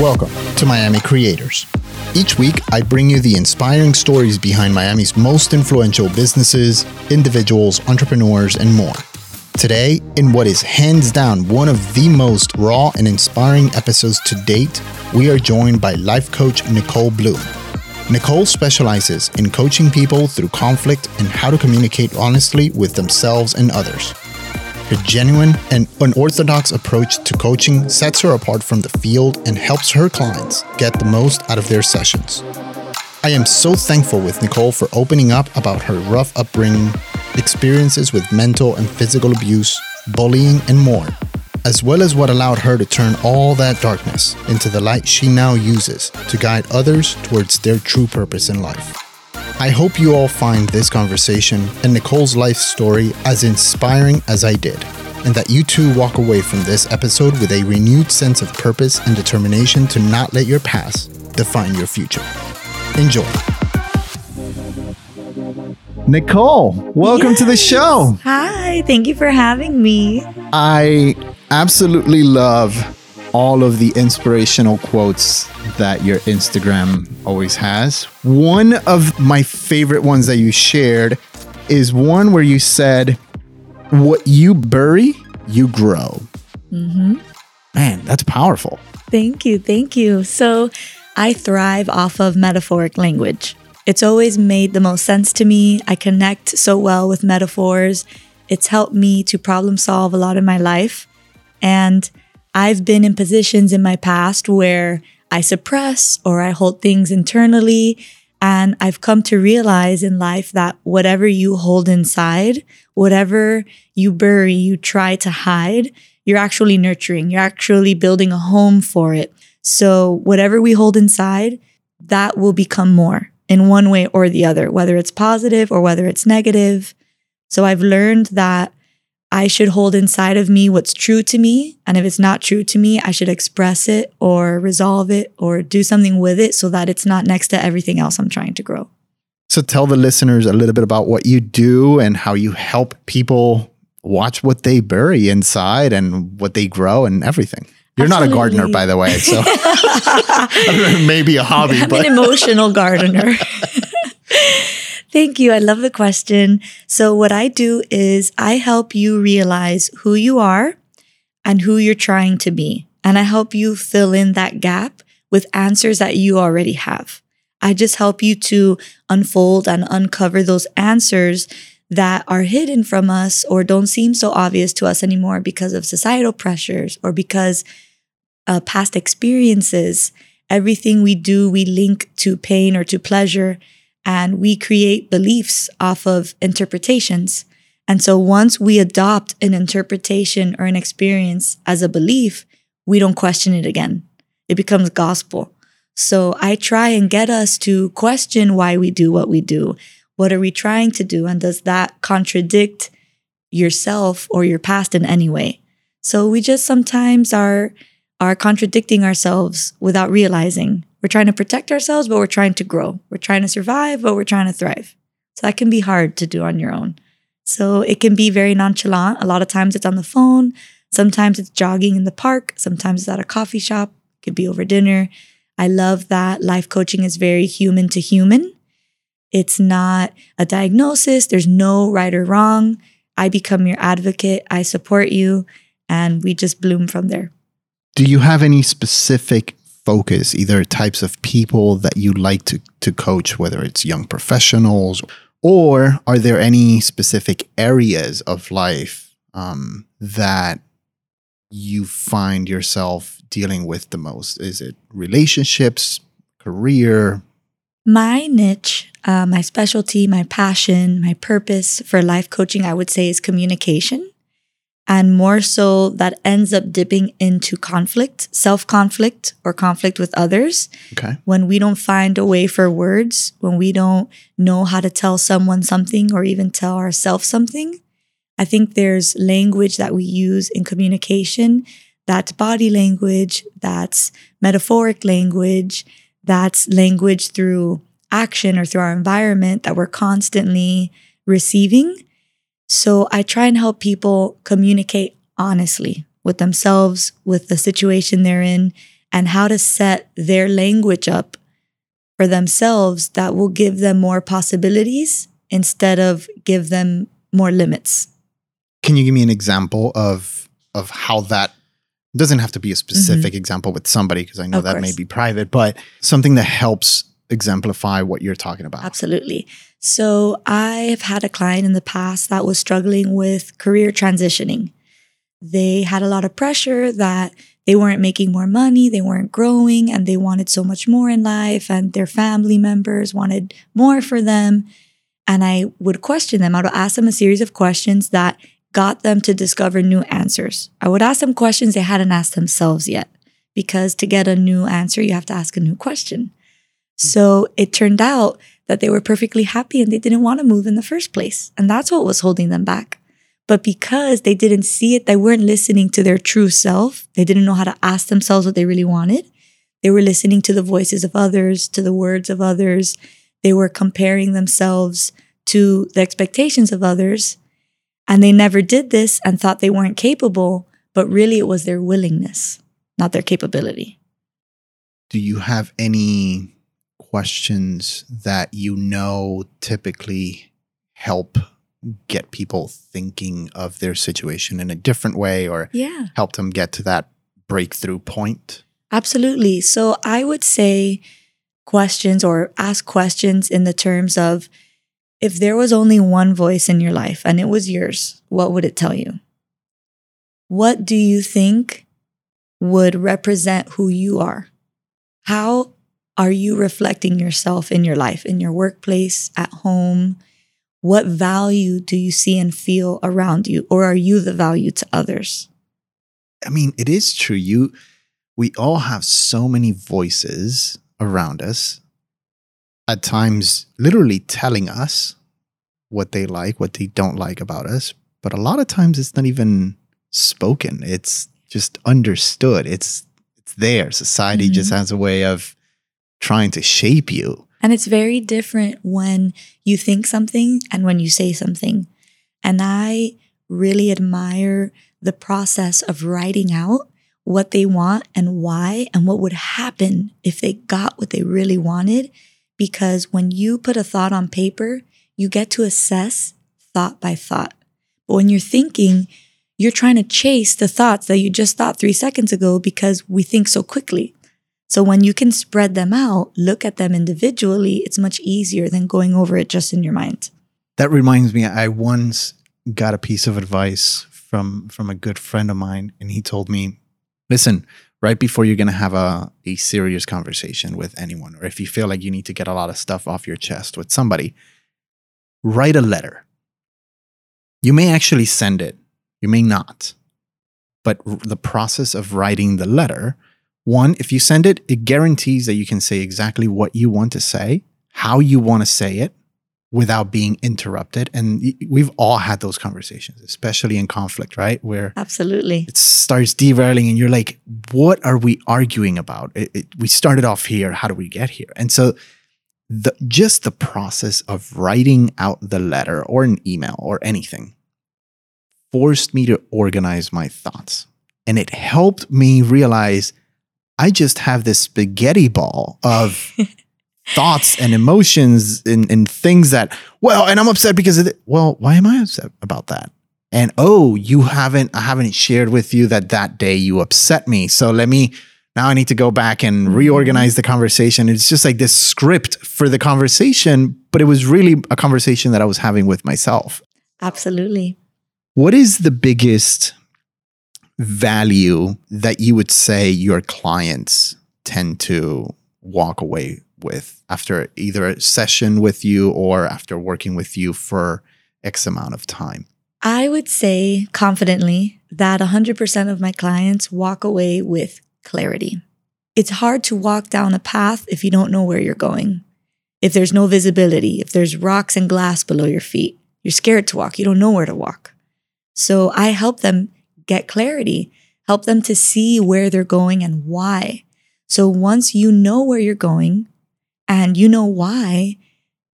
Welcome to Miami Creators. Each week, I bring you the inspiring stories behind Miami's most influential businesses, individuals, entrepreneurs, and more. Today, in what is hands down one of the most raw and inspiring episodes to date, we are joined by life coach Nicole Bloom. Nicole specializes in coaching people through conflict and how to communicate honestly with themselves and others. Her genuine and unorthodox approach to coaching sets her apart from the field and helps her clients get the most out of their sessions. I am so thankful with Nicole for opening up about her rough upbringing, experiences with mental and physical abuse, bullying, and more, as well as what allowed her to turn all that darkness into the light she now uses to guide others towards their true purpose in life. I hope you all find this conversation and Nicole's life story as inspiring as I did, and that you too walk away from this episode with a renewed sense of purpose and determination to not let your past define your future. Enjoy. Nicole, welcome yes. to the show. Hi, thank you for having me. I absolutely love all of the inspirational quotes that your Instagram always has. One of my favorite ones that you shared is one where you said, What you bury, you grow. Mm-hmm. Man, that's powerful. Thank you. Thank you. So I thrive off of metaphoric language. It's always made the most sense to me. I connect so well with metaphors. It's helped me to problem solve a lot in my life. And I've been in positions in my past where I suppress or I hold things internally. And I've come to realize in life that whatever you hold inside, whatever you bury, you try to hide, you're actually nurturing, you're actually building a home for it. So, whatever we hold inside, that will become more in one way or the other, whether it's positive or whether it's negative. So, I've learned that I should hold inside of me what's true to me. And if it's not true to me, I should express it or resolve it or do something with it so that it's not next to everything else I'm trying to grow. So tell the listeners a little bit about what you do and how you help people watch what they bury inside and what they grow and everything. You're Absolutely. not a gardener, by the way. So maybe a hobby, I'm but an emotional gardener. Thank you. I love the question. So, what I do is I help you realize who you are and who you're trying to be. And I help you fill in that gap with answers that you already have. I just help you to unfold and uncover those answers that are hidden from us or don't seem so obvious to us anymore because of societal pressures or because uh, past experiences. Everything we do, we link to pain or to pleasure and we create beliefs off of interpretations. And so once we adopt an interpretation or an experience as a belief, we don't question it again. It becomes gospel. So I try and get us to question why we do what we do. What are we trying to do? And does that contradict yourself or your past in any way? So we just sometimes are are contradicting ourselves without realizing. We're trying to protect ourselves, but we're trying to grow. We're trying to survive, but we're trying to thrive. So that can be hard to do on your own. So it can be very nonchalant. A lot of times it's on the phone. Sometimes it's jogging in the park. Sometimes it's at a coffee shop. It could be over dinner. I love that life coaching is very human to human. It's not a diagnosis. There's no right or wrong. I become your advocate. I support you. And we just bloom from there. Do you have any specific focus, either types of people that you like to, to coach, whether it's young professionals, or are there any specific areas of life um, that you find yourself dealing with the most? Is it relationships, career? My niche, uh, my specialty, my passion, my purpose for life coaching, I would say, is communication and more so that ends up dipping into conflict, self conflict, or conflict with others. Okay. When we don't find a way for words, when we don't know how to tell someone something or even tell ourselves something, I think there's language that we use in communication that's body language, that's metaphoric language, that's language through action or through our environment that we're constantly receiving So I try and help people communicate honestly with themselves, with the situation they're in, and how to set their language up for themselves that will give them more possibilities instead of give them more limits. Can you give me an example of of how that doesn't have to be a specific mm-hmm. example with somebody because I know of that course. may be private, but something that helps exemplify what you're talking about. Absolutely. So I have had a client in the past that was struggling with career transitioning. They had a lot of pressure that they weren't making more money, they weren't growing, and they wanted so much more in life, and their family members wanted more for them. And I would question them. I would ask them a series of questions that got them to discover new answers. I would ask them questions they hadn't asked themselves yet, because to get a new answer, you have to ask a new question. So it turned out that they were perfectly happy and they didn't want to move in the first place. And that's what was holding them back. But because they didn't see it, they weren't listening to their true self. They didn't know how to ask themselves what they really wanted. They were listening to the voices of others, to the words of others. They were comparing themselves to the expectations of others. And they never did this and thought they weren't capable, but really it was their willingness, not their capability. Do you have any questions that you know typically help get people thinking of their situation in a different way or yeah. help them get to that breakthrough point? Absolutely. So I would say questions or ask questions in the terms of if there was only one voice in your life and it was yours, what would it tell you? What do you think would represent who you are? How are you reflecting yourself in your life, in your workplace, at home, what value do you see and feel around you? Or are you the value to others? I mean, it is true. You we all have so many voices around us, at times literally telling us what they like, what they don't like about us. But a lot of times it's not even spoken. It's just understood. It's it's there. Society mm-hmm. just has a way of trying to shape you. And it's very different when you think something and when you say something. And I really admire the process of writing out what they want and why and what would happen if they got what they really wanted. Because when you put a thought on paper, you get to assess thought by thought. But when you're thinking, you're trying to chase the thoughts that you just thought three seconds ago because we think so quickly. So when you can spread them out, look at them individually, it's much easier than going over it just in your mind. That reminds me, I once got a piece of advice from from a good friend of mine, and he told me, listen, right before you're gonna have a, a serious conversation with anyone, or if you feel like you need to get a lot of stuff off your chest with somebody, write a letter. You may actually send it, you may not. But the process of writing the letter one, if you send it, it guarantees that you can say exactly what you want to say, how you want to say it without being interrupted. And we've all had those conversations, especially in conflict, right? Where absolutely it starts derailing and you're like, what are we arguing about? It, it, we started off here. How do we get here? And so the, just the process of writing out the letter or an email or anything forced me to organize my thoughts. And it helped me realize I just have this spaghetti ball of thoughts and emotions and, and things that, well, and I'm upset because of it. Well, why am I upset about that? And oh, you haven't, I haven't shared with you that that day you upset me. So let me, now I need to go back and reorganize the conversation. It's just like this script for the conversation, but it was really a conversation that I was having with myself. Absolutely. What is the biggest value that you would say your clients tend to walk away with after either a session with you or after working with you for X amount of time? I would say confidently that 100% of my clients walk away with clarity. It's hard to walk down a path if you don't know where you're going. If there's no visibility, if there's rocks and glass below your feet, you're scared to walk, you don't know where to walk. So I help them get clarity, help them to see where they're going and why. So once you know where you're going and you know why,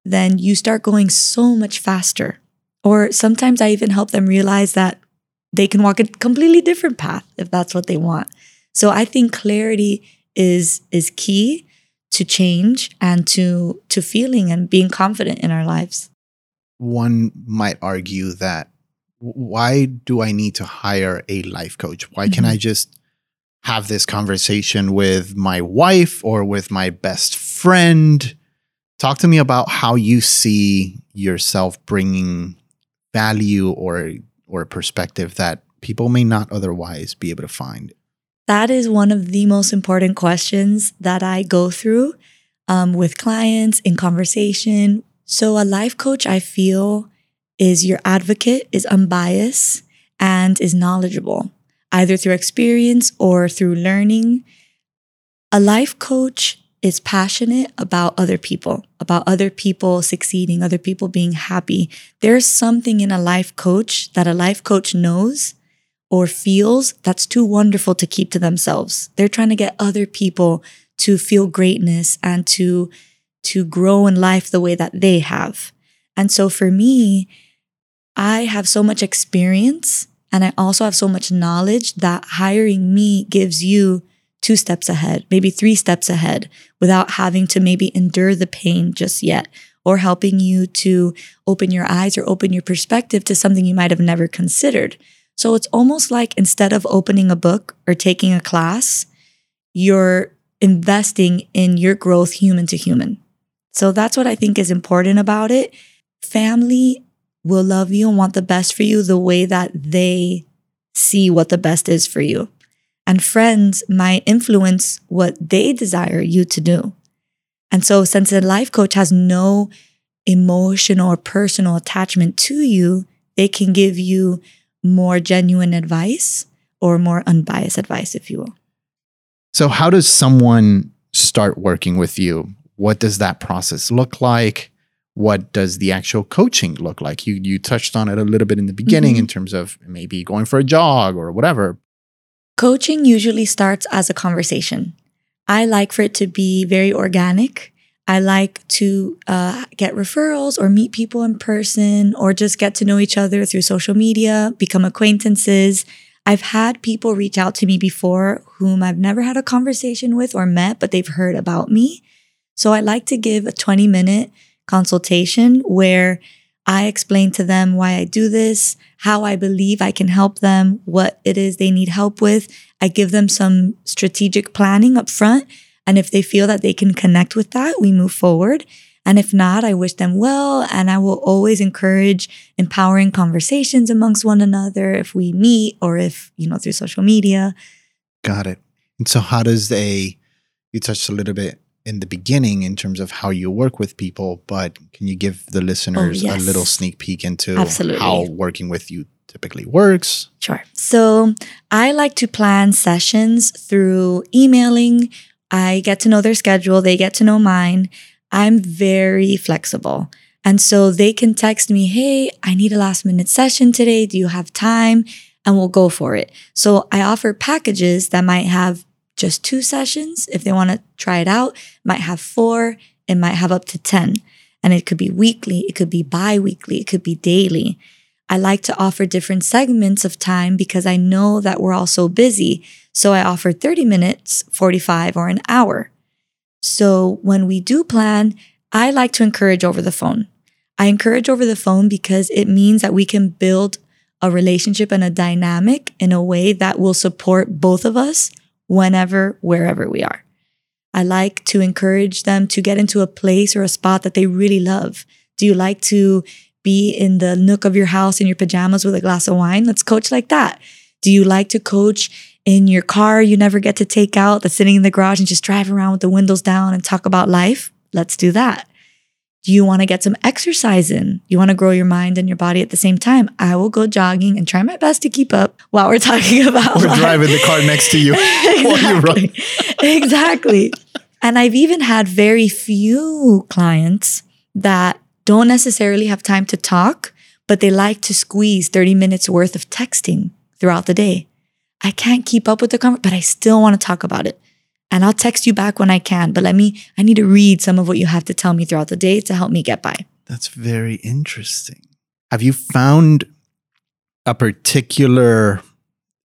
then you start going so much faster. Or sometimes I even help them realize that they can walk a completely different path if that's what they want. So I think clarity is is key to change and to to feeling and being confident in our lives. One might argue that why do I need to hire a life coach? Why mm-hmm. can I just have this conversation with my wife or with my best friend? Talk to me about how you see yourself bringing value or or a perspective that people may not otherwise be able to find? That is one of the most important questions that I go through um, with clients in conversation. So, a life coach, I feel, is your advocate, is unbiased, and is knowledgeable, either through experience or through learning. A life coach is passionate about other people, about other people succeeding, other people being happy. There's something in a life coach that a life coach knows or feels that's too wonderful to keep to themselves. They're trying to get other people to feel greatness and to to grow in life the way that they have. And so for me, I have so much experience and I also have so much knowledge that hiring me gives you two steps ahead, maybe three steps ahead without having to maybe endure the pain just yet or helping you to open your eyes or open your perspective to something you might have never considered. So it's almost like instead of opening a book or taking a class, you're investing in your growth human to human. So that's what I think is important about it. Family will love you and want the best for you the way that they see what the best is for you and friends might influence what they desire you to do. And so, since a life coach has no emotional or personal attachment to you, they can give you more genuine advice or more unbiased advice, if you will. So, how does someone start working with you? What does that process look like? What does the actual coaching look like? You you touched on it a little bit in the beginning mm-hmm. in terms of maybe going for a jog or whatever, Coaching usually starts as a conversation. I like for it to be very organic. I like to uh, get referrals or meet people in person or just get to know each other through social media, become acquaintances. I've had people reach out to me before whom I've never had a conversation with or met, but they've heard about me. So I like to give a 20 minute consultation where I explain to them why I do this, how I believe I can help them, what it is they need help with. I give them some strategic planning up front. And if they feel that they can connect with that, we move forward. And if not, I wish them well. And I will always encourage empowering conversations amongst one another if we meet or if, you know, through social media. Got it. And so, how does a, you touched a little bit in the beginning in terms of how you work with people, but can you give the listeners oh, yes. a little sneak peek into Absolutely. how working with you typically works? Sure. So I like to plan sessions through emailing. I get to know their schedule, they get to know mine. I'm very flexible. And so they can text me, hey, I need a last minute session today. Do you have time? And we'll go for it. So I offer packages that might have just two sessions. If they want to try it out, might have four, it might have up to 10. And it could be weekly, it could be bi weekly, it could be daily. I like to offer different segments of time because I know that we're all so busy. So I offer 30 minutes, 45, or an hour. So when we do plan, I like to encourage over the phone. I encourage over the phone because it means that we can build a relationship and a dynamic in a way that will support both of us whenever, wherever we are. I like to encourage them to get into a place or a spot that they really love. Do you like to be in the nook of your house in your pajamas with a glass of wine? Let's coach like that. Do you like to coach in your car you never get to take out that's sitting in the garage and just drive around with the windows down and talk about life? Let's do that. Do you want to get some exercise in? You want to grow your mind and your body at the same time? I will go jogging and try my best to keep up while we're talking about. We're driving the car next to you exactly. you exactly. And I've even had very few clients that don't necessarily have time to talk, but they like to squeeze 30 minutes worth of texting throughout the day. I can't keep up with the conversation, but I still want to talk about it and I'll text you back when I can. But let me, I need to read some of what you have to tell me throughout the day to help me get by. That's very interesting. Have you found a particular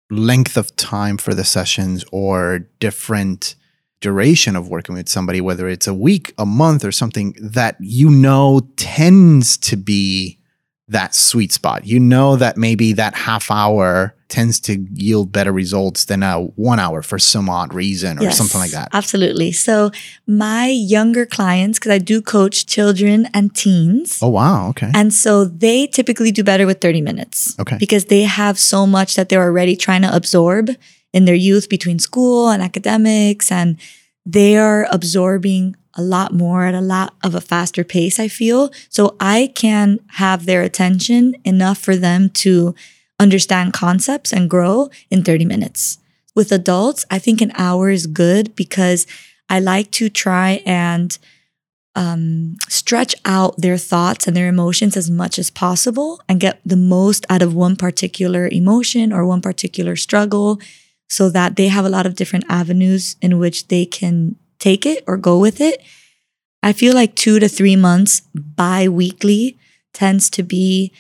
length of time for the sessions or different duration of working with somebody, whether it's a week, a month, or something that you know tends to be that sweet spot? You know that maybe that half hour tends to yield better results than a one hour for some odd reason or Yes, something like that. Absolutely. So, my younger clients, because I do coach children and teens. Oh, wow. Okay. And so they typically do better with 30 minutes. Okay. Because they have so much that they're already trying to absorb in their youth between school and academics. And they are absorbing a lot more at a lot of a faster pace, I feel. So I can have their attention enough for them to understand concepts and grow in 30 minutes. With adults, I think an hour is good because I like to try and um, stretch out their thoughts and their emotions as much as possible and get the most out of one particular emotion or one particular struggle so that they have a lot of different avenues in which they can take it or go with it. I feel like two to three months bi weekly tends to be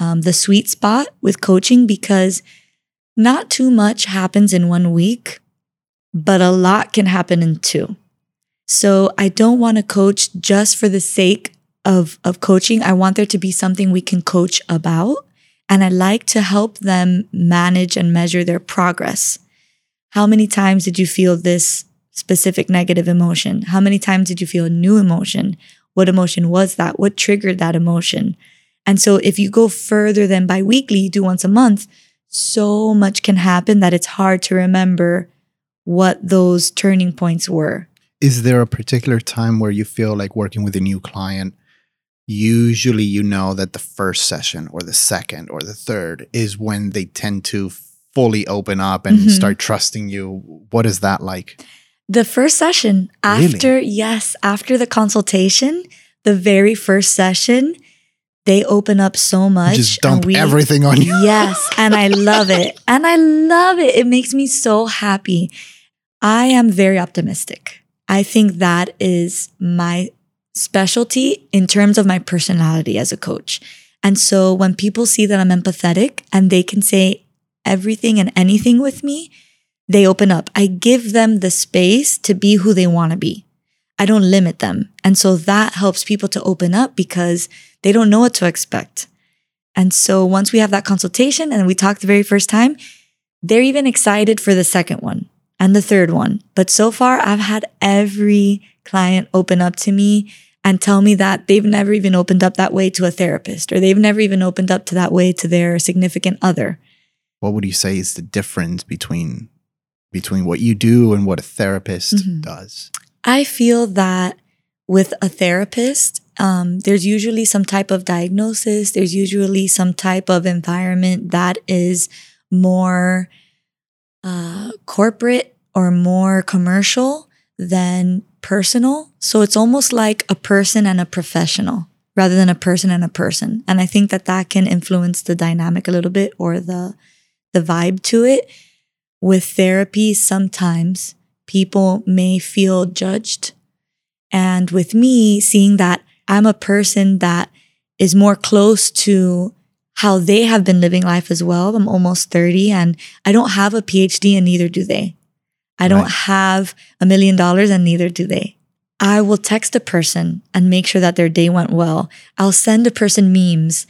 um, the sweet spot with coaching because not too much happens in one week, but a lot can happen in two. So I don't want to coach just for the sake of, of coaching. I want there to be something we can coach about. And I like to help them manage and measure their progress. How many times did you feel this specific negative emotion? How many times did you feel a new emotion? What emotion was that? What triggered that emotion? And so if you go further than biweekly, you do once a month, so much can happen that it's hard to remember what those turning points were. Is there a particular time where you feel like working with a new client? Usually, you know that the first session or the second or the third is when they tend to fully open up and Mhm. start trusting you. What is that like? The first session Really? after, yes, after the consultation, the very first session, they open up so much. Just dump we- everything on you. Yes, and I love it. And I love it. It makes me so happy. I am very optimistic. I think that is my specialty in terms of my personality as a coach. And so when people see that I'm empathetic and they can say everything and anything with me, they open up. I give them the space to be who they want to be. I don't limit them. And so that helps people to open up because they don't know what to expect. And so once we have that consultation and we talk the very first time, they're even excited for the second one and the third one. But so far, I've had every client open up to me and tell me that they've never even opened up that way to a therapist or they've never even opened up to that way to their significant other. What would you say is the difference between between what you do and what a therapist Mhm. does? I feel that with a therapist, um, there's usually some type of diagnosis, there's usually some type of environment that is more uh, corporate or more commercial than personal. So it's almost like a person and a professional rather than a person and a person. And I think that that can influence the dynamic a little bit or the the vibe to it. With therapy, sometimes people may feel judged. And with me, seeing that I'm a person that is more close to how they have been living life as well. I'm almost 30 and I don't have a PhD and neither do they. I don't Right. have a million dollars and neither do they. I will text a person and make sure that their day went well. I'll send a person memes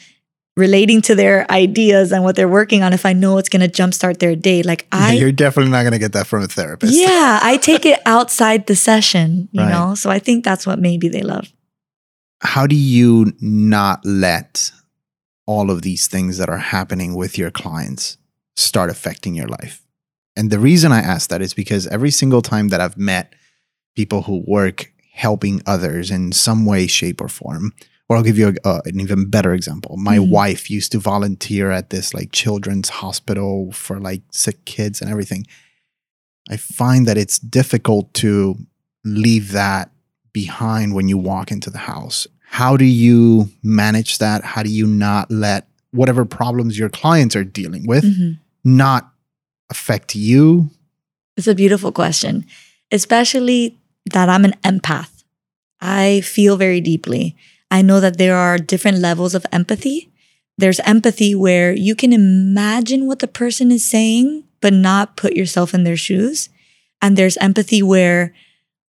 relating to their ideas and what they're working on if I know it's going to jumpstart their day. Like I You're definitely not going to get that from a therapist. yeah, I take it outside the session, you Right. know? So I think that's what maybe they love. How do you not let all of these things that are happening with your clients start affecting your life? And the reason I ask that is because every single time that I've met people who work helping others in some way, shape, or form, or I'll give you a, uh, an even better example. My Mhm. wife used to volunteer at this like children's hospital for like sick kids and everything. I find that it's difficult to leave that behind when you walk into the house. How do you manage that? How do you not let whatever problems your clients are dealing with Mhm. not affect you? It's a beautiful question, especially that I'm an empath. I feel very deeply. I know that there are different levels of empathy. there's empathy where you can imagine what the person is saying, but not put yourself in their shoes. And there's empathy where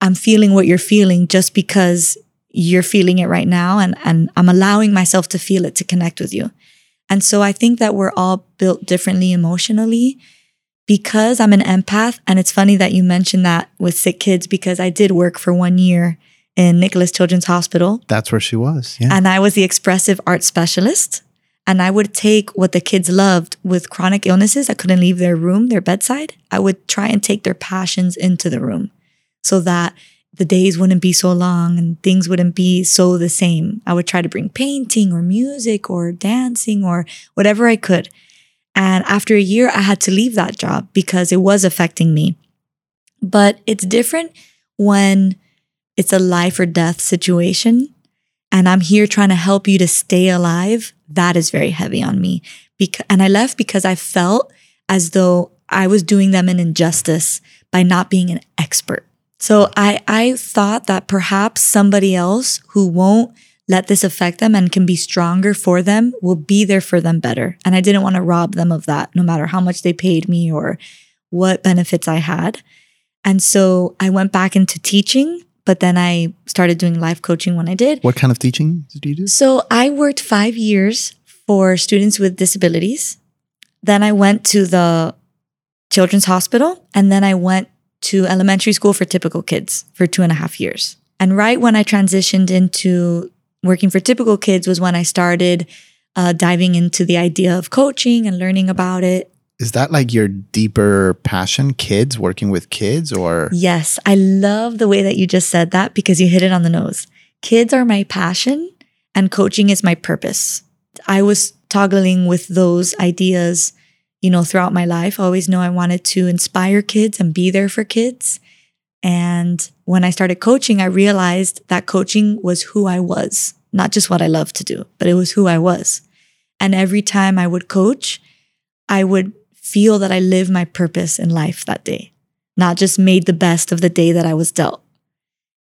I'm feeling what you're feeling just because you're feeling it right now. And, and I'm allowing myself to feel it to connect with you. And so I think that we're all built differently emotionally because I'm an empath. And it's funny that you mentioned that with sick kids because I did work for one year in Nicklaus Children's Hospital. That's where she was. Yeah. And I was the expressive art specialist. And I would take what the kids loved with chronic illnesses that couldn't leave their room, their bedside. I would try and take their passions into the room so that the days wouldn't be so long and things wouldn't be so the same. I would try to bring painting or music or dancing or whatever I could. And after a year, I had to leave that job because it was affecting me. But it's different when it's a life or death situation and I'm here trying to help you to stay alive. That is very heavy on me. Because, and I left because I felt as though I was doing them an injustice by not being an expert. So I, I thought that perhaps somebody else who won't let this affect them and can be stronger for them will be there for them better. And I didn't want to rob them of that, no matter how much they paid me or what benefits I had. And so I went back into teaching, but then I started doing life coaching when I did. What kind of teaching did you do? So I worked five years for students with disabilities. Then I went to the children's hospital and then I went to elementary school for typical kids for two and a half years. And right when I transitioned into working for typical kids was when I started uh, diving into the idea of coaching and learning about it. Is that like your deeper passion, kids, working with kids, or? Yes, I love the way that you just said that because you hit it on the nose. Kids are my passion and coaching is my purpose. I was toggling with those ideas, you know, throughout my life. I always know I wanted to inspire kids and be there for kids. And when I started coaching, I realized that coaching was who I was, not just what I love to do, but it was who I was. And every time I would coach, I would feel that I lived my purpose in life that day, not just made the best of the day that I was dealt.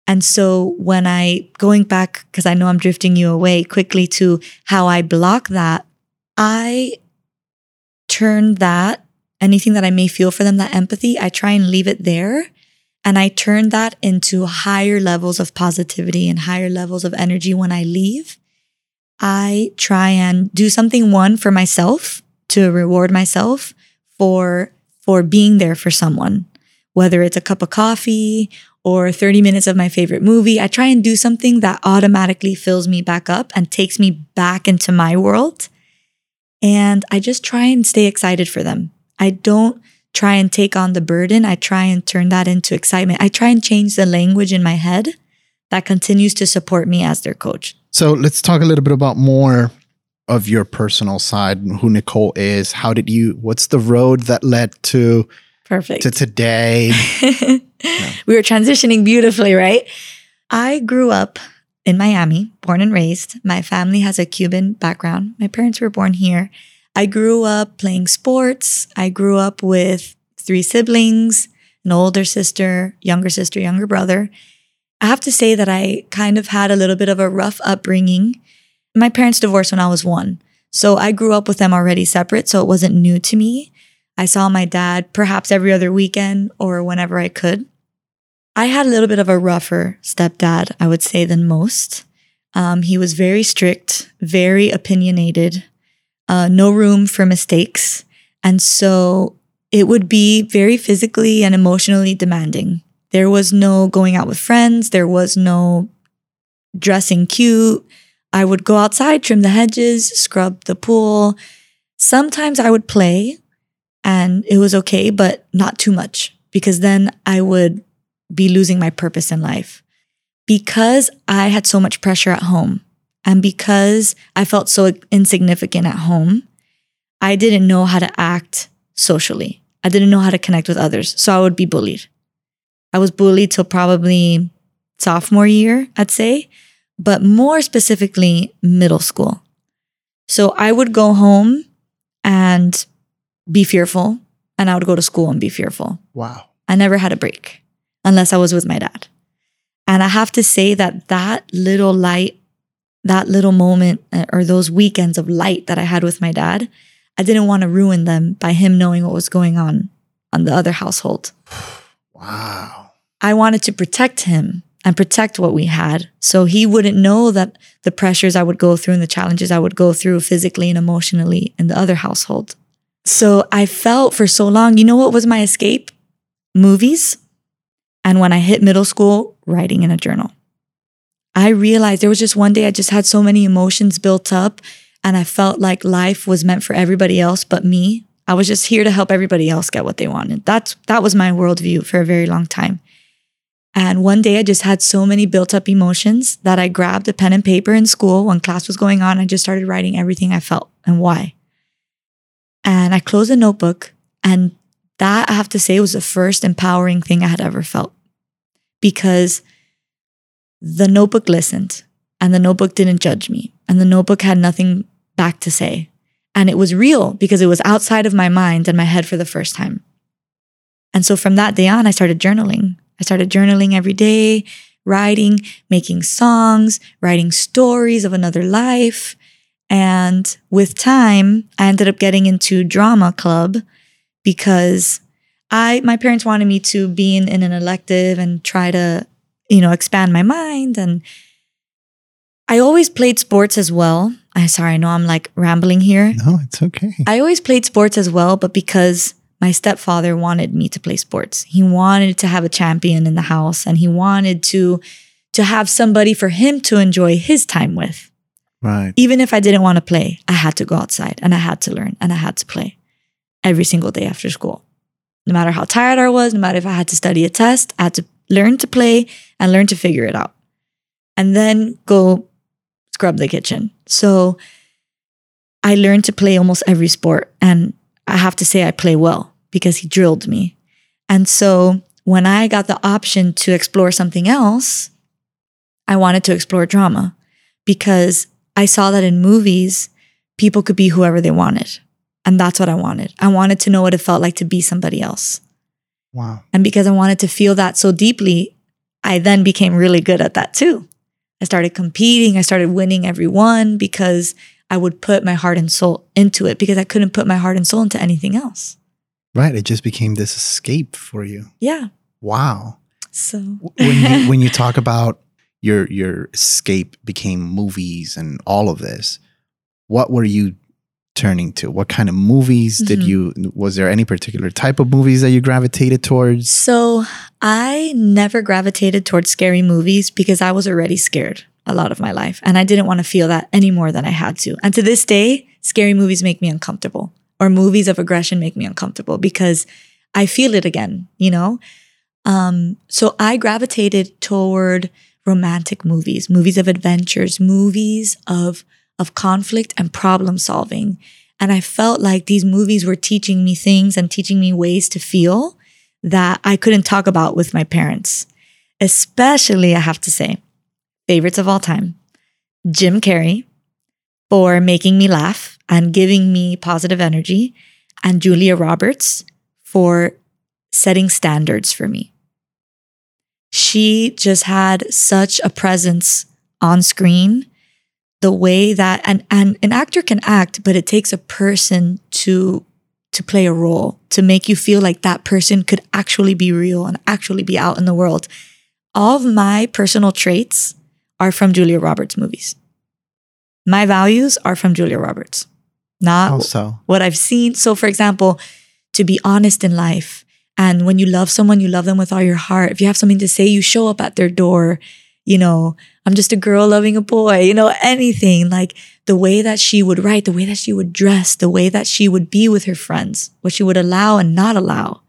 And so when I, going back, because I know I'm drifting you away quickly to how I block that, I turn that, anything that I may feel for them, that empathy, I try and leave it there and I turn that into higher levels of positivity and higher levels of energy when I leave. I try and do something one for myself to reward myself for for being there for someone, whether it's a cup of coffee or 30 minutes of my favorite movie. I try and do something that automatically fills me back up and takes me back into my world. And I just try and stay excited for them. I don't try and take on the burden. I try and turn that into excitement. I try and change the language in my head that continues to support me as their coach. So let's talk a little bit about more of your personal side, who Nicole is. How did you, what's the road that led to Perfect. To today. yeah. We were transitioning beautifully, right? I grew up in Miami, born and raised. My family has a Cuban background. My parents were born here. I grew up playing sports. I grew up with three siblings, an older sister, younger sister, younger brother. I have to say that I kind of had a little bit of a rough upbringing. My parents divorced when I was one. So I grew up with them already separate, so it wasn't new to me. I saw my dad perhaps every other weekend or whenever I could. I had a little bit of a rougher stepdad, I would say, than most. Um, he was very strict, very opinionated, uh, no room for mistakes. And so it would be very physically and emotionally demanding. There was no going out with friends, there was no dressing cute. I would go outside, trim the hedges, scrub the pool. Sometimes I would play and it was okay, but not too much because then I would be losing my purpose in life. Because I had so much pressure at home, and because I felt so insignificant at home, I didn't know how to act socially. I didn't know how to connect with others. So I would be bullied. I was bullied till probably sophomore year, I'd say, but more specifically, middle school. So I would go home and be fearful, and I would go to school and be fearful. Wow. I never had a break unless I was with my dad. And I have to say that that little light that little moment uh, or those weekends of light that I had with my dad, I didn't want to ruin them by him knowing what was going on on the other household. Wow. I wanted to protect him and protect what we had so he wouldn't know that the pressures I would go through and the challenges I would go through physically and emotionally in the other household. So I felt for so long, you know what was my escape? Movies. And when I hit middle school, writing in a journal. I realized there was just one day I just had so many emotions built up and I felt like life was meant for everybody else but me. I was just here to help everybody else get what they wanted. That's that was my worldview for a very long time. And one day I just had so many built up emotions that I grabbed a pen and paper in school when class was going on. I just started writing everything I felt and why. And I closed a notebook. And that I have to say was the first empowering thing I had ever felt because the notebook listened and the notebook didn't judge me and the notebook had nothing back to say. And it was real because it was outside of my mind and my head for the first time. And so from that day on, I started journaling. I started journaling every day, writing, making songs, writing stories of another life. And with time, I ended up getting into drama club because I my parents wanted me to be in, in an elective and try to, you know, expand my mind. And I always played sports as well. I sorry, I know I'm like rambling here. No, it's okay. I always played sports as well, but because my stepfather wanted me to play sports. He wanted to have a champion in the house and he wanted to to have somebody for him to enjoy his time with. Right. Even if I didn't want to play, I had to go outside and I had to learn and I had to play every single day after school. No matter how tired I was, no matter if I had to study a test, I had to learn to play and learn to figure it out. And then go scrub the kitchen. So I learned to play almost every sport. And I have to say, I play well because he drilled me. And so when I got the option to explore something else, I wanted to explore drama because I saw that in movies, people could be whoever they wanted. And that's what I wanted. I wanted to know what it felt like to be somebody else. Wow. And because I wanted to feel that so deeply, I then became really good at that too. I started competing, I started winning every one because I would put my heart and soul into it because I couldn't put my heart and soul into anything else. Right. It just became this escape for you. Yeah. Wow. So When you when you talk about your your escape became movies and all of this, what were you turning to? What kind of movies did Mhm. you was there any particular type of movies that you gravitated towards? So I never gravitated towards scary movies because I was already scared a lot of my life. And I didn't want to feel that any more than I had to. And to this day, scary movies make me uncomfortable or movies of aggression make me uncomfortable because I feel it again, you know? Um, so I gravitated toward romantic movies, movies of adventures, movies of of conflict and problem solving. And I felt like these movies were teaching me things and teaching me ways to feel that I couldn't talk about with my parents. Especially, I have to say, favorites of all time, Jim Carrey for making me laugh and giving me positive energy, and Julia Roberts for setting standards for me. She just had such a presence on screen the way that and and an actor can act but it takes a person to to play a role to make you feel like that person could actually be real and actually be out in the world all of my personal traits are from Julia Roberts movies my values are from Julia Roberts not Also. what I've seen. So, for example, to be honest in life, and when you love someone, you love them with all your heart. If you have something to say, you show up at their door. You know, I'm just a girl loving a boy, you know, anything like the way that she would write, the way that she would dress, the way that she would be with her friends, what she would allow and not allow.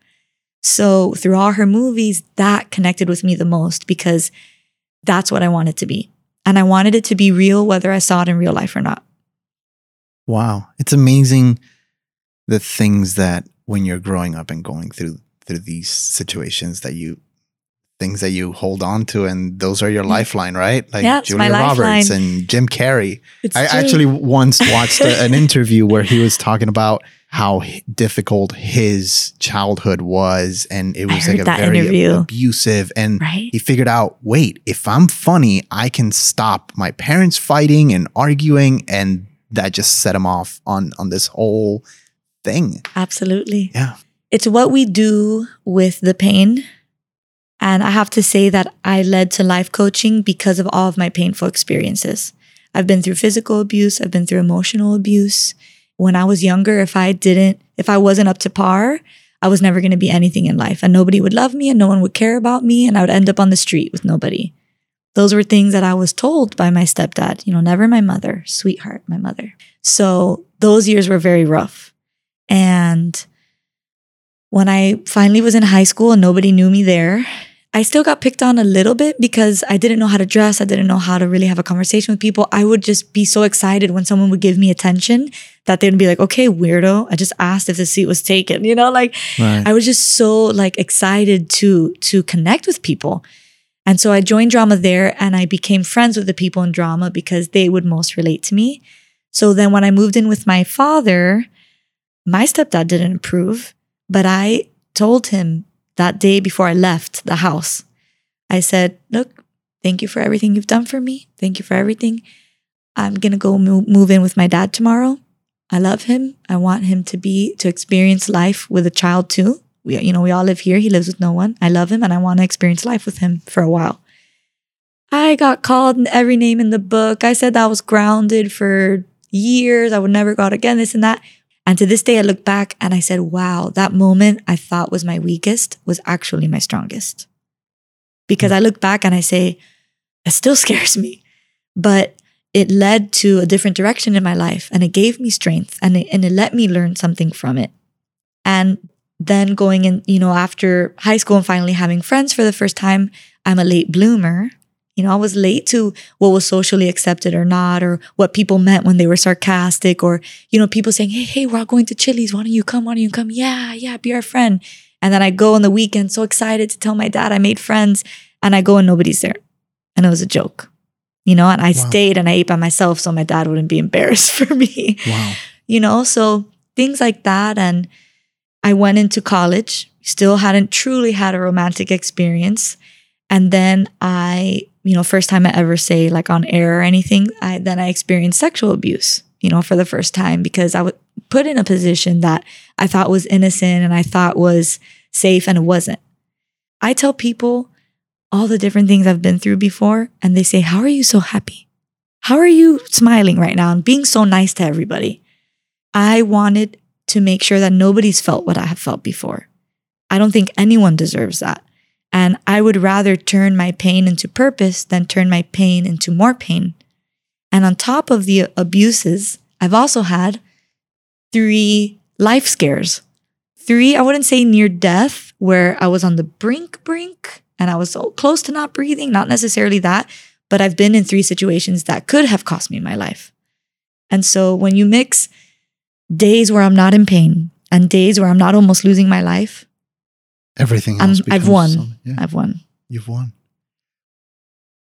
So, through all her movies, that connected with me the most because that's what I wanted to be. And I wanted it to be real, whether I saw it in real life or not. Wow. It's amazing the things that when you're growing up and going through through these situations that you things that you hold on to, and those are your lifeline, right? Like Yeah, Julia Roberts lifeline. and Jim Carrey. It's I true. actually once watched a- an interview where he was talking about how difficult his childhood was, and it I was like heard a very interview. abusive. And right. he figured out, wait, if I'm funny, I can stop my parents fighting and arguing, and that just set him off on on this whole thing. Absolutely. Yeah. It's what we do with the pain. And I have to say that I led to life coaching because of all of my painful experiences. I've been through physical abuse, I've been through emotional abuse. When I was younger, if I didn't, if I wasn't up to par, I was never going to be anything in life and nobody would love me and no one would care about me and I would end up on the street with nobody. Those were things that I was told by my stepdad, you know, never my mother, sweetheart, my mother. So those years were very rough. And when I finally was in high school and nobody knew me there, I still got picked on a little bit because I didn't know how to dress. I didn't know how to really have a conversation with people. I would just be so excited when someone would give me attention that they'd be like, okay, weirdo. I just asked if the seat was taken. You know, like Right. I was just so like excited to to connect with people. And so I joined drama there and I became friends with the people in drama because they would most relate to me. So then when I moved in with my father, my stepdad didn't approve, but I told him that day before I left the house. I said, "Look, thank you for everything you've done for me. Thank you for everything. I'm going to go move, move in with my dad tomorrow. I love him. I want him to be to experience life with a child too. We, you know, we all live here. He lives with no one. I love him, and I want to experience life with him for a while. I got called every name in the book. I said that was grounded for years. I would never go out again. This and that. And to this day, I look back and I said, "Wow, that moment I thought was my weakest was actually my strongest." Because I look back and I say, it still scares me, but it led to a different direction in my life and it gave me strength and it, and it let me learn something from it. And then going in, you know, after high school and finally having friends for the first time, I'm a late bloomer. You know, I was late to what was socially accepted or not, or what people meant when they were sarcastic, or, you know, people saying, Hey, hey, we're all going to Chili's. Why don't you come? Why don't you come? Yeah, yeah, be our friend. And then I go on the weekend so excited to tell my dad I made friends, and I go and nobody's there. And it was a joke, you know, and I Wow. stayed and I ate by myself so my dad wouldn't be embarrassed for me Wow. you know so things like that and i went into college still hadn't truly had a romantic experience and then i you know first time i ever say like on air or anything i then i experienced sexual abuse you know for the first time because i was put in a position that i thought was innocent and i thought was safe and it wasn't i tell people all the different things i've been through before and they say how are you so happy how are you smiling right now and being so nice to everybody I wanted to make sure that nobody's felt what I have felt before. I don't think anyone deserves that. And I would rather turn my pain into purpose than turn my pain into more pain. And on top of the abuses, I've also had three life scares. Three, I wouldn't say near death, where I was on the brink, brink, and I was so close to not breathing, not necessarily that, but I've been in three situations that could have cost me my life. And so when you mix days where I'm not in pain and days where I'm not almost losing my life, Everything I'm- else. I've won. something- yeah, I've won. you've won.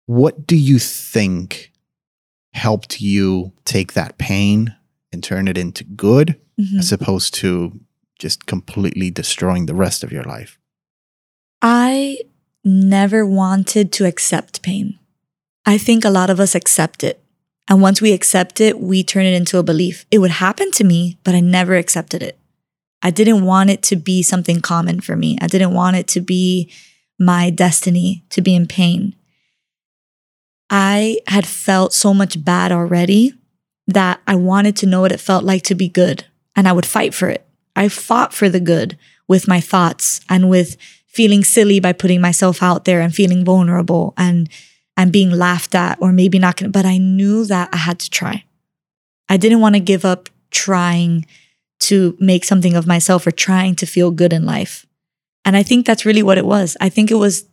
What do you think helped you take that pain and turn it into good, Mhm. as opposed to just completely destroying the rest of your life? I never wanted to accept pain. I think a lot of us accept it. And once we accept it, we turn it into a belief. It would happen to me, but I never accepted it. I didn't want it to be something common for me. I didn't want it to be my destiny to be in pain. I had felt so much bad already that I wanted to know what it felt like to be good, and I would fight for it. I fought for the good with my thoughts and with feeling silly by putting myself out there and feeling vulnerable and and being laughed at or maybe not gonna but I knew that I had to try. I didn't want to give up trying to make something of myself or trying to feel good in life. And I think that's really what it was. I think it was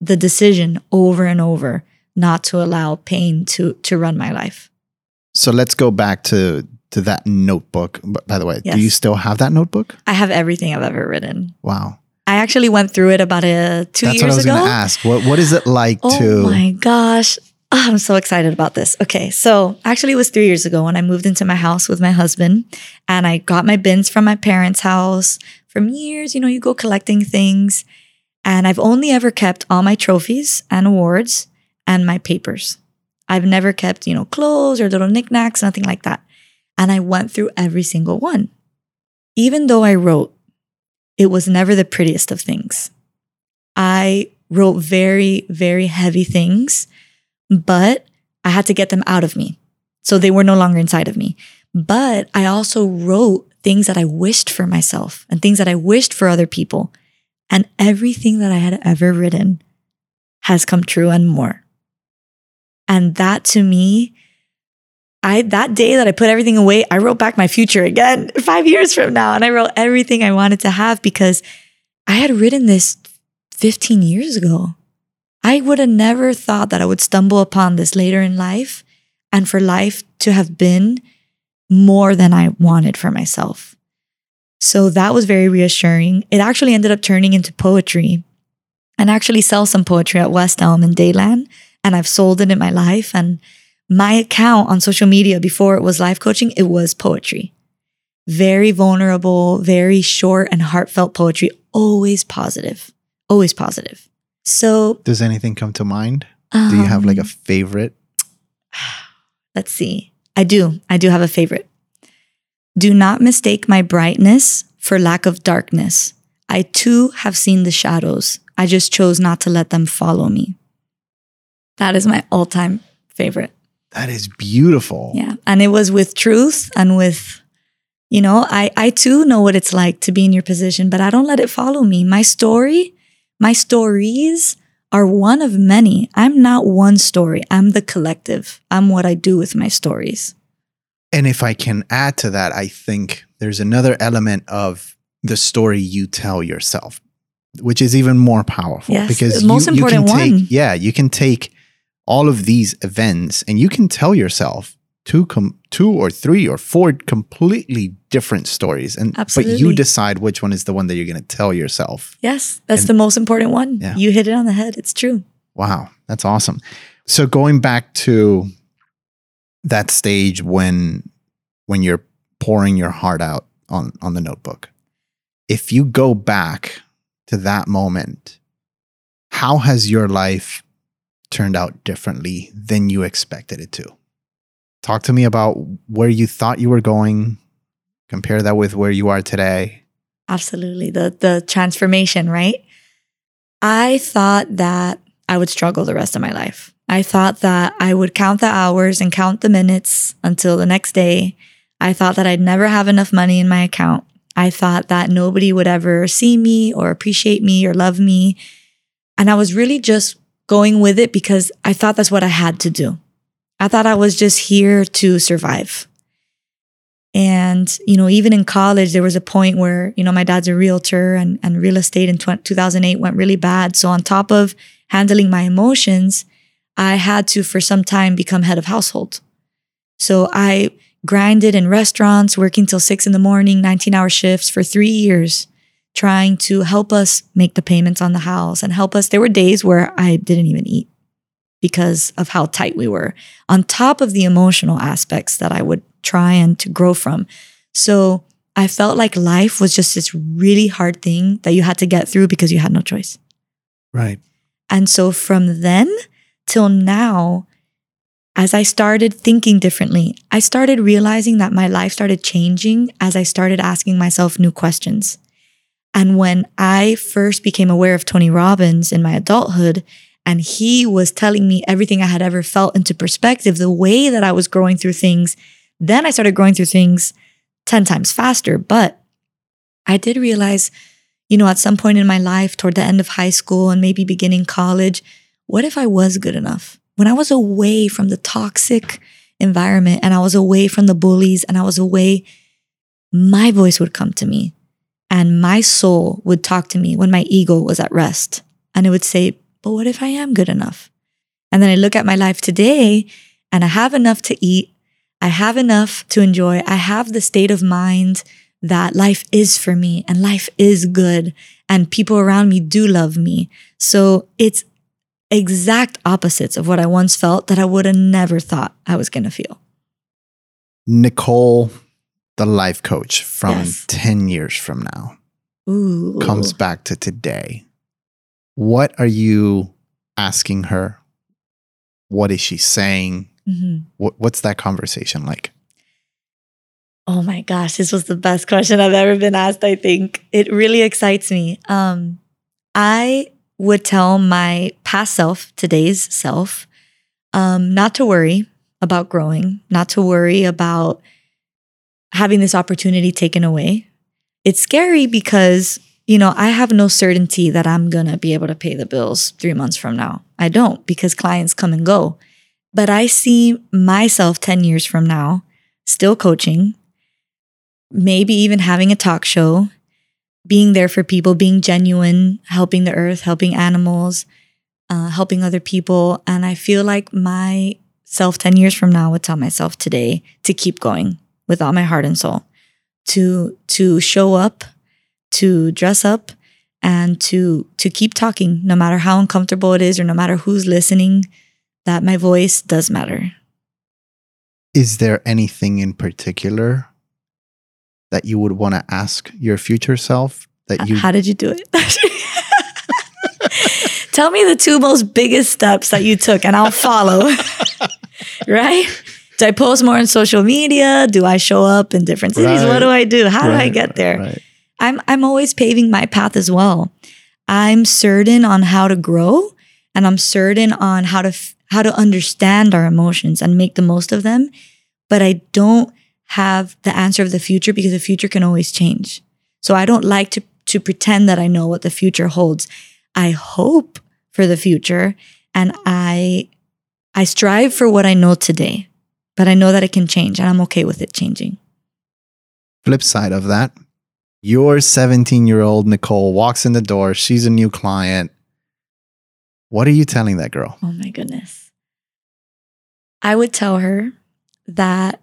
the decision over and over not to allow pain to to run my life. So let's go back to to that notebook. By the way, Yes. do you still have that notebook? I have everything I've ever written. Wow. I actually went through it about a two That's years what I was going to ask. What What is it like Oh to? Oh my gosh. Oh, I'm so excited about this. Okay. So actually, it was three years ago when I moved into my house with my husband and I got my bins from my parents' house. From years, you know, you go collecting things. And I've only ever kept all my trophies and awards and my papers. I've never kept, you know, clothes or little knickknacks, nothing like that. And I went through every single one. Even though I wrote, it was never the prettiest of things. I wrote very, very heavy things, but I had to get them out of me. So they were no longer inside of me. But I also wrote things that I wished for myself and things that I wished for other people. And everything that I had ever written has come true and more. And that to me, I that day that I put everything away, I wrote back my future again 5 years from now and I wrote everything I wanted to have because I had written this 15 years ago. I would have never thought that I would stumble upon this later in life and for life to have been more than I wanted for myself. So that was very reassuring. It actually ended up turning into poetry and actually sell some poetry at West Elm and Dadeland. And I've sold it in my life. And my account on social media before it was life coaching, it was poetry. Very vulnerable, very short and heartfelt poetry, always positive, always positive. So, Does anything come to mind? Do you have like a um, favorite? Let's see. I do. I do have a favorite. Do not mistake my brightness for lack of darkness. I too have seen the shadows. I just chose not to let them follow me. That is my all time favorite. That is beautiful. Yeah. And it was with truth and with, you know, I, I too know what it's like to be in your position, but I don't let it follow me. My story, my stories are one of many. I'm not one story, I'm the collective. I'm what I do with my stories. And if I can add to that, I think there's another element of the story you tell yourself, which is even more powerful Yes, because the most you, you important can take, one. yeah, you can take all of these events and you can tell yourself two, com- two or three or four completely different stories, and but you decide which one is the one that you're going to tell yourself. Yes, that's And- the most important one. Yeah. You hit it on the head. It's true. Wow, that's awesome. So going back to that stage when when you're pouring your heart out on on the notebook. If you go back to that moment, how has your life turned out differently than you expected it to? Talk to me about where you thought you were going, compare that with where you are today. Absolutely. The the transformation, right? I thought that I would struggle the rest of my life. I thought that I would count the hours and count the minutes until the next day. I thought that I'd never have enough money in my account. I thought that nobody would ever see me or appreciate me or love me. And I was really just going with it because I thought that's what I had to do. I thought I was just here to survive. And, you know, even in college, there was a point where, you know, my dad's a realtor and, and real estate in 20, 2008 went really bad. So, on top of handling my emotions, I had to, for some time, become head of household. So, I grinded in restaurants, working till six in the morning, 19 hour shifts for three years, trying to help us make the payments on the house and help us. There were days where I didn't even eat because of how tight we were, on top of the emotional aspects that I would try and to grow from. So I felt like life was just this really hard thing that you had to get through because you had no choice. Right. And so from then till now, as I started thinking differently, I started realizing that my life started changing as I started asking myself new questions. And when I first became aware of Tony Robbins in my adulthood, and he was telling me everything I had ever felt into perspective, the way that I was growing through things, then I started growing through things 10 times faster. But I did realize, you know, at some point in my life, toward the end of high school and maybe beginning college, what if I was good enough? When I was away from the toxic environment and I was away from the bullies and I was away, my voice would come to me and my soul would talk to me when my ego was at rest. And it would say, But what if I am good enough? And then I look at my life today and I have enough to eat. I have enough to enjoy. I have the state of mind that life is for me and life is good and people around me do love me. So it's exact opposites of what I once felt that I would have never thought I was going to feel. Nicole, the life coach from Yes. 10 years from now, Ooh. comes back to today. What are you asking her? What is she saying? Mhm. What, what's that conversation like? Oh my gosh, this was the best question I've ever been asked, I think. It really excites me. Um, I would tell my past self, today's self, um, not to worry about growing, not to worry about having this opportunity taken away. It's scary because, you know, I have no certainty that I'm going to be able to pay the bills three months from now. I don't because clients come and go. But I see myself 10 years from now still coaching, maybe even having a talk show, being there for people, being genuine, helping the earth, helping animals, uh, helping other people. And I feel like my self 10 years from now would tell myself today to keep going with all my heart and soul, to to show up, to dress up, and to to keep talking, no matter how uncomfortable it is or no matter who's listening, that my voice does matter. Is there anything in particular that you would want to ask your future self that you How did you do it? Tell me the two most biggest steps that you took and I'll follow. right? Do I post more on social media? Do I show up in different cities? What do I do? How do I get there? right. I'm I'm always paving my path as well. I'm certain on how to grow and I'm certain on how to f- how to understand our emotions and make the most of them, but I don't have the answer of the future because the future can always change. So I don't like to to pretend that I know what the future holds. I hope for the future and I I strive for what I know today, but I know that it can change and I'm okay with it changing. Flip side of that, your 17 year old Nicole walks in the door. She's a new client. What are you telling that girl? Oh my goodness. I would tell her that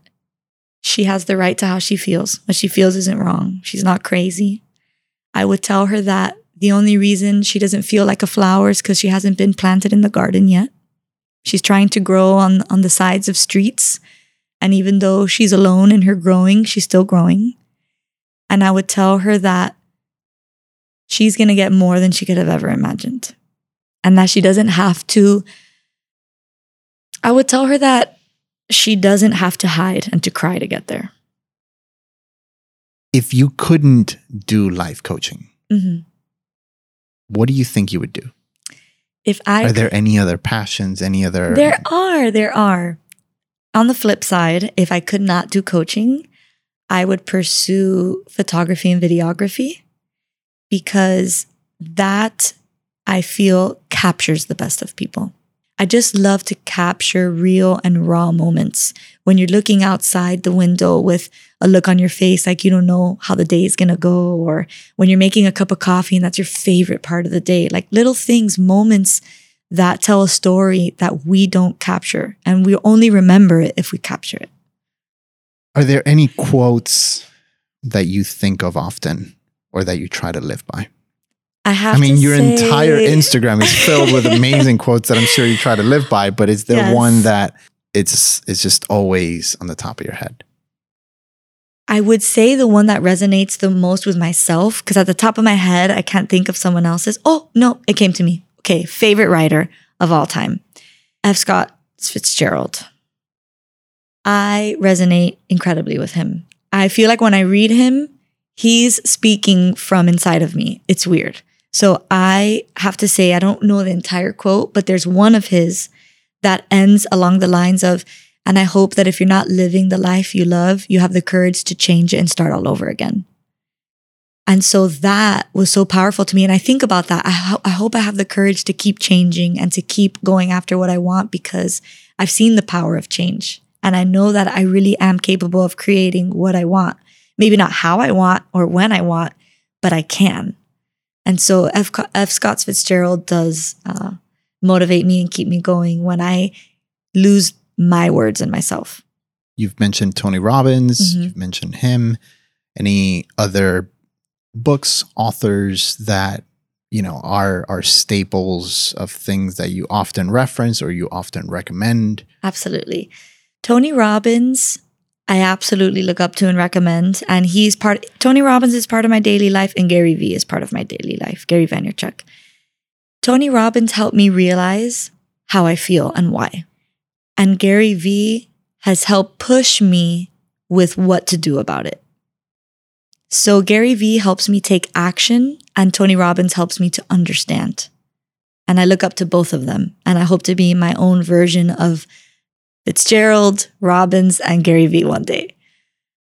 she has the right to how she feels. What she feels isn't wrong. She's not crazy. I would tell her that the only reason she doesn't feel like a flower is because she hasn't been planted in the garden yet. She's trying to grow on, on the sides of streets. And even though she's alone in her growing, she's still growing. And I would tell her that she's going to get more than she could have ever imagined and that she doesn't have to. I would tell her that she doesn't have to hide and to cry to get there. If you couldn't do life coaching, Mhm. what do you think you would do? If I Are there any other passions, any other? There are, there are. On the flip side, if I could not do coaching, I would pursue photography and videography because that I feel captures the best of people. I just love to capture real and raw moments when you're looking outside the window with a look on your face like you don't know how the day is going to go, or when you're making a cup of coffee and that's your favorite part of the day. Like little things, moments that tell a story that we don't capture and we only remember it if we capture it. Are there any quotes that you think of often or that you try to live by? I have I mean, your say- entire Instagram is filled with amazing quotes that I'm sure you try to live by, but is there Yes. one that it's it's just always on the top of your head? I would say the one that resonates the most with myself, because at the top of my head, I can't think of someone else's. Oh, no, it came to me. Okay, favorite writer of all time F. Scott Fitzgerald. I resonate incredibly with him. I feel like when I read him, he's speaking from inside of me. It's weird. So I have to say, I don't know the entire quote, but there's one of his that ends along the lines of, and I hope that if you're not living the life you love, you have the courage to change it and start all over again. And so that was so powerful to me. And I think about that. I, ho- I hope I have the courage to keep changing and to keep going after what I want because I've seen the power of change. And I know that I really am capable of creating what I want. Maybe not how I want or when I want, but I can. And so F. F. Scott Fitzgerald does uh, motivate me and keep me going when I lose my words and myself. You've mentioned Tony Robbins, Mhm. you've mentioned him. Any other books, authors that you know are are staples of things that you often reference or you often recommend? Absolutely. Tony Robbins, I absolutely look up to and recommend. And he's part Tony Robbins is part of my daily life and Gary Vee is part of my daily life. Gary Vaynerchuk. Tony Robbins helped me realize how I feel and why. And Gary Vee has helped push me with what to do about it. So Gary Vee helps me take action and Tony Robbins helps me to understand. And I look up to both of them and I hope to be my own version of Fitzgerald, Robbins, and Gary Vee one day.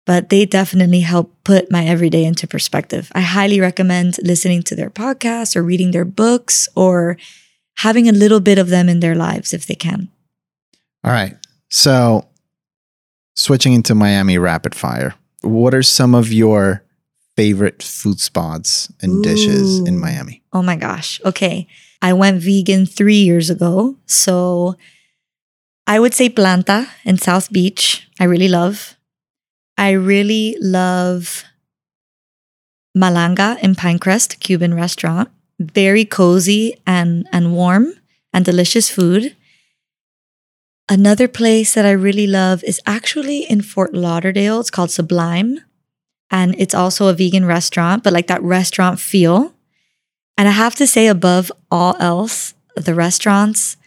But they definitely help put my everyday into perspective. I highly recommend listening to their podcasts or reading their books or having a little bit of them in their lives if they can. All right. So, switching into Miami rapid fire, what are some of your favorite food spots and dishes in Miami? Oh my gosh. Okay. I went vegan three years ago. So I would say Planta in South Beach. I really love. I really love Malanga in Pinecrest, Cuban restaurant. Very cozy and, and warm and delicious food. Another place that I really love is actually in Fort Lauderdale. It's called Sublime. And it's also a vegan restaurant, but like that restaurant feel. And I have to say, above all else, the restaurants,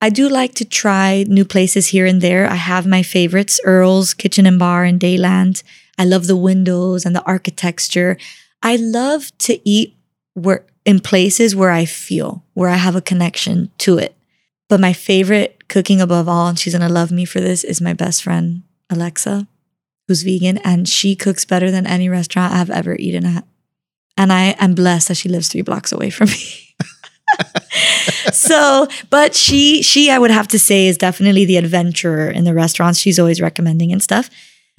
I do like to try new places here and there. I have my favorites Earl's Kitchen and Bar in Dadeland. I love the windows and the architecture. I love to eat where in places where I feel, where I have a connection to it. But my favorite cooking above all, and she's gonna love me for this, is my best friend, Alexa, who's vegan, and she cooks better than any restaurant I've ever eaten at. And I am blessed that she lives three blocks away from me. so, but she, she, I would have to say, is definitely the adventurer in the restaurants. She's always recommending and stuff.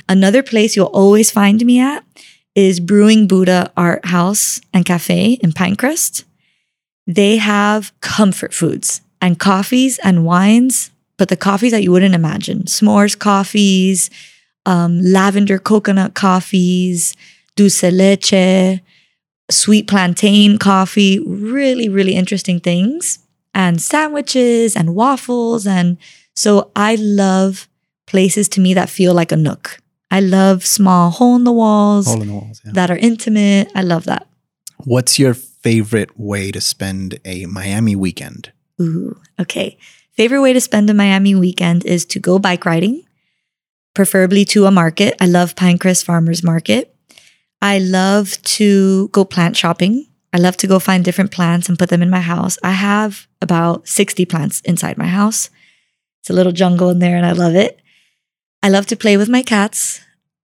Another place you'll always find me at is Brewing Buddha Art House and Cafe in Pinecrest. They have comfort foods and coffees and wines, but the coffees that you wouldn't imagine s'mores coffees, um, lavender coconut coffees, dulce leche, sweet plantain coffee, really, really interesting things, and sandwiches and waffles. And so I love places to me that feel like a nook. I love small hole in the walls Hole in the walls. Yeah. that are intimate. I love that. What's your favorite way to spend a Miami weekend? Ooh, okay. Favorite way to spend a Miami weekend is to go bike riding, preferably to a market. I love Pinecrest Farmers Market. I love to go plant shopping. I love to go find different plants and put them in my house. I have about 60 plants inside my house. It's a little jungle in there and I love it. I love to play with my cats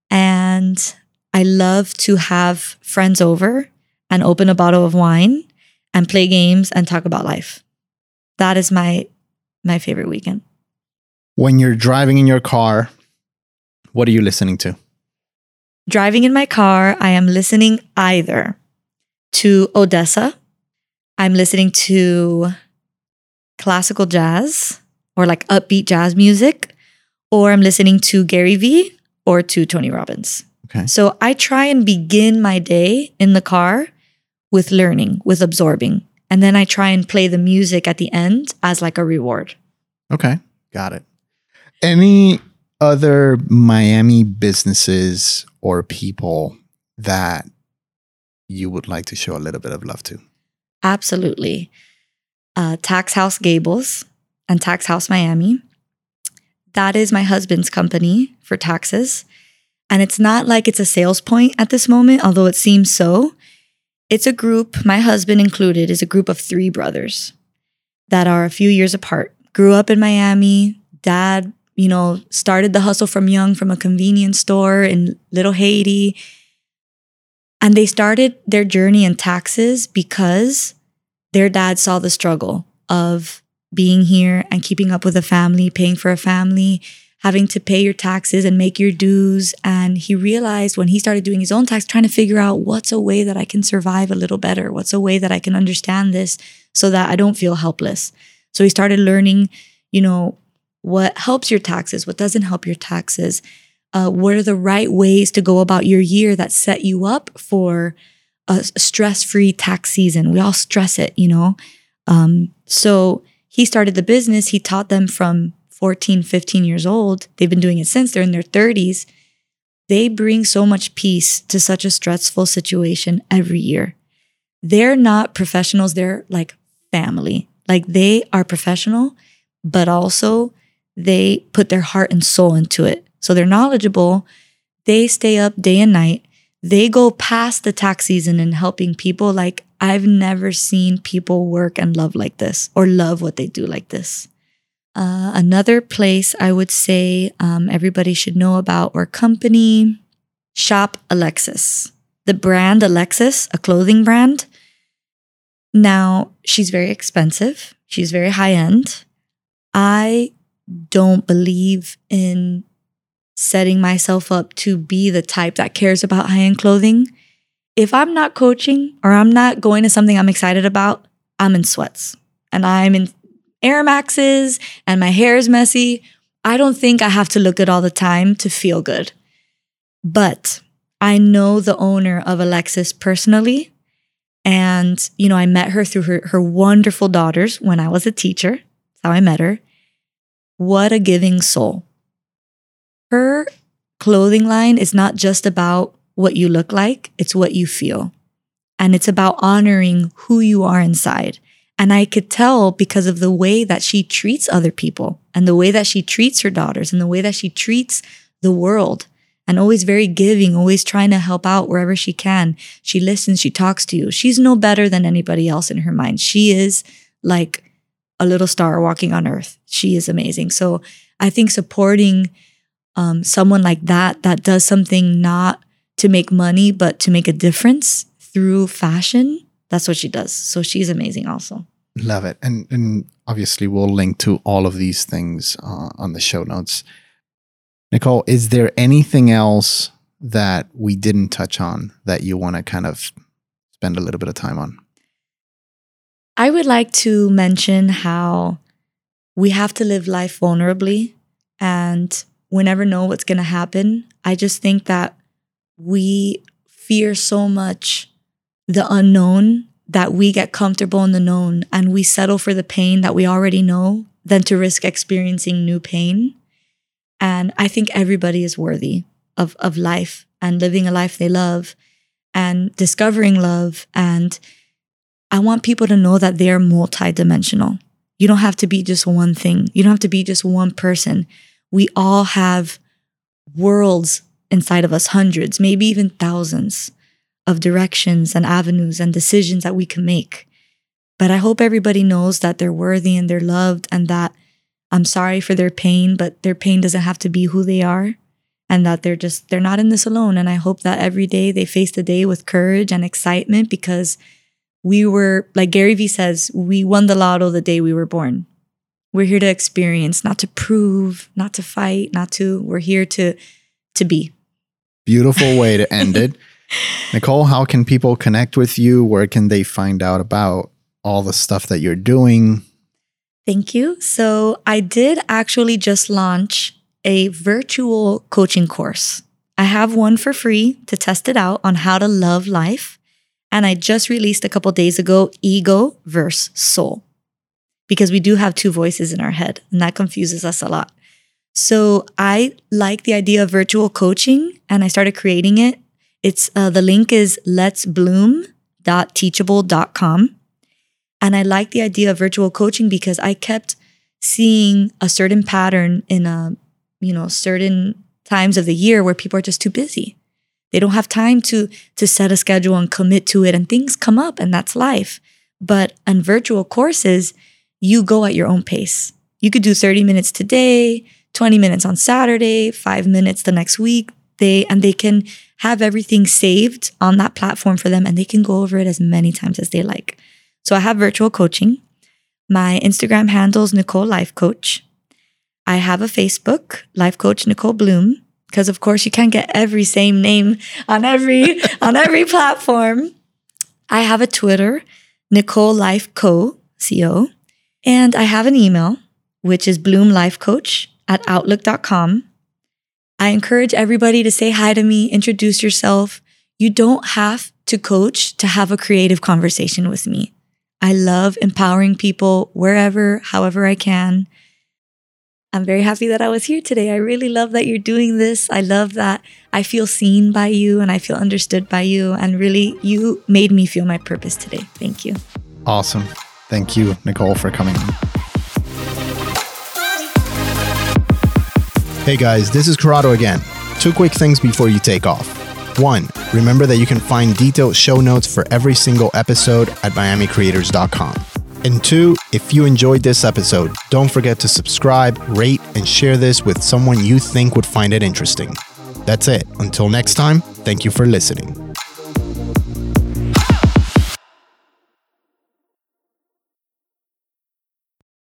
and I love to have friends over and open a bottle of wine and play games and talk about life. That is my my favorite weekend. When you're driving in your car, what are you listening to? Driving in my car, I am listening either to Odesza, I'm listening to classical jazz or like upbeat jazz music, or I'm listening to Gary Vee or to Tony Robbins. Okay. So I try and begin my day in the car with learning, with absorbing. And then I try and play the music at the end as like a reward. Okay. Got it. Any other Miami businesses or people that you would like to show a little bit of love to? Absolutely. Uh, Tax House Gables and Tax House Miami. That is my husband's company for taxes. And it's not like it's a sales point at this moment, although it seems so. It's a group, my husband included, is a group of three brothers that are a few years apart. Grew up in Miami. Dad, you know, started the hustle from young from a convenience store in Little Haiti. And they started their journey in taxes because their dad saw the struggle of being here and keeping up with a family, paying for a family, having to pay your taxes and make your dues. And he realized when he started doing his own tax, trying to figure out what's a way that I can survive a little better? What's a way that I can understand this so that I don't feel helpless? So he started learning, you know, what helps your taxes, what doesn't help your taxes, Uh, what are the right ways to go about your year that set you up for a stress free tax season? We all stress it, you know? Um, so he started the business. He taught them from 14, 15 years old. They've been doing it since they're in their 30s. They bring so much peace to such a stressful situation every year. They're not professionals, they're like family. Like they are professional, but also they put their heart and soul into it. So they're knowledgeable. They stay up day and night. They go past the tax season and helping people like I've never seen people work and love like this or love what they do like this. Uh, another place I would say um, everybody should know about or company, Shop Alexis. The brand Alexis, a clothing brand. Now, she's very expensive. She's very high end. I don't believe in setting myself up to be the type that cares about high end clothing. If I'm not coaching or I'm not going to something I'm excited about, I'm in sweats and I'm in Air Maxes and my hair is messy. I don't think I have to look good all the time to feel good. But I know the owner of Alexis personally. And, you know, I met her through her, her wonderful daughters when I was a teacher. That's how I met her. What a giving soul. Her clothing line is not just about what you look like, it's what you feel. And it's about honoring who you are inside. And I could tell because of the way that she treats other people and the way that she treats her daughters and the way that she treats the world and always very giving, always trying to help out wherever she can. She listens, she talks to you. She's no better than anybody else in her mind. She is like a little star walking on earth. She is amazing. So I think supporting um, someone like that, that does something not to make money, but to make a difference through fashion, that's what she does. So she's amazing also. Love it. And, and obviously, we'll link to all of these things uh, on the show notes. Nicole, is there anything else that we didn't touch on that you want to kind of spend a little bit of time on? I would like to mention how we have to live life vulnerably and we never know what's going to happen. I just think that we fear so much the unknown that we get comfortable in the known and we settle for the pain that we already know than to risk experiencing new pain. And I think everybody is worthy of, of life and living a life they love and discovering love. And I want people to know that they're multidimensional. You don't have to be just one thing, you don't have to be just one person. We all have worlds inside of us, hundreds, maybe even thousands of directions and avenues and decisions that we can make. But I hope everybody knows that they're worthy and they're loved and that I'm sorry for their pain, but their pain doesn't have to be who they are and that they're just they're not in this alone and I hope that every day they face the day with courage and excitement because we were like Gary Vee says, we won the lotto the day we were born. We're here to experience, not to prove, not to fight, not to we're here to to be. Beautiful way to end it. Nicole, how can people connect with you? Where can they find out about all the stuff that you're doing? Thank you. So, I did actually just launch a virtual coaching course. I have one for free to test it out on how to love life. And I just released a couple days ago ego versus soul because we do have two voices in our head and that confuses us a lot. So I like the idea of virtual coaching and I started creating it it's uh, the link is letsbloom.teachable.com. And I like the idea of virtual coaching because I kept seeing a certain pattern in a, you know, certain times of the year where people are just too busy. They don't have time to to set a schedule and commit to it and things come up and that's life. But on virtual courses, you go at your own pace. You could do 30 minutes today, 20 minutes on Saturday, 5 minutes the next week. They and they can have everything saved on that platform for them and they can go over it as many times as they like. So I have virtual coaching. My Instagram handle is Nicole Life Coach. I have a Facebook, Life Coach Nicole Bloom, because of course you can't get every same name on every on every platform. I have a Twitter, Nicole Life Co, C-O, and I have an email, which is bloomlifecoach at outlook.com. I encourage everybody to say hi to me, introduce yourself. You don't have to coach to have a creative conversation with me. I love empowering people wherever, however I can. I'm very happy that I was here today. I really love that you're doing this. I love that I feel seen by you and I feel understood by you. And really, you made me feel my purpose today. Thank you. Awesome. Thank you, Nicole, for coming. Hey guys, this is Corrado again. Two quick things before you take off. One, remember that you can find detailed show notes for every single episode at miamicreators.com. And two, if you enjoyed this episode, don't forget to subscribe, rate, and share this with someone you think would find it interesting. That's it. Until next time, thank you for listening.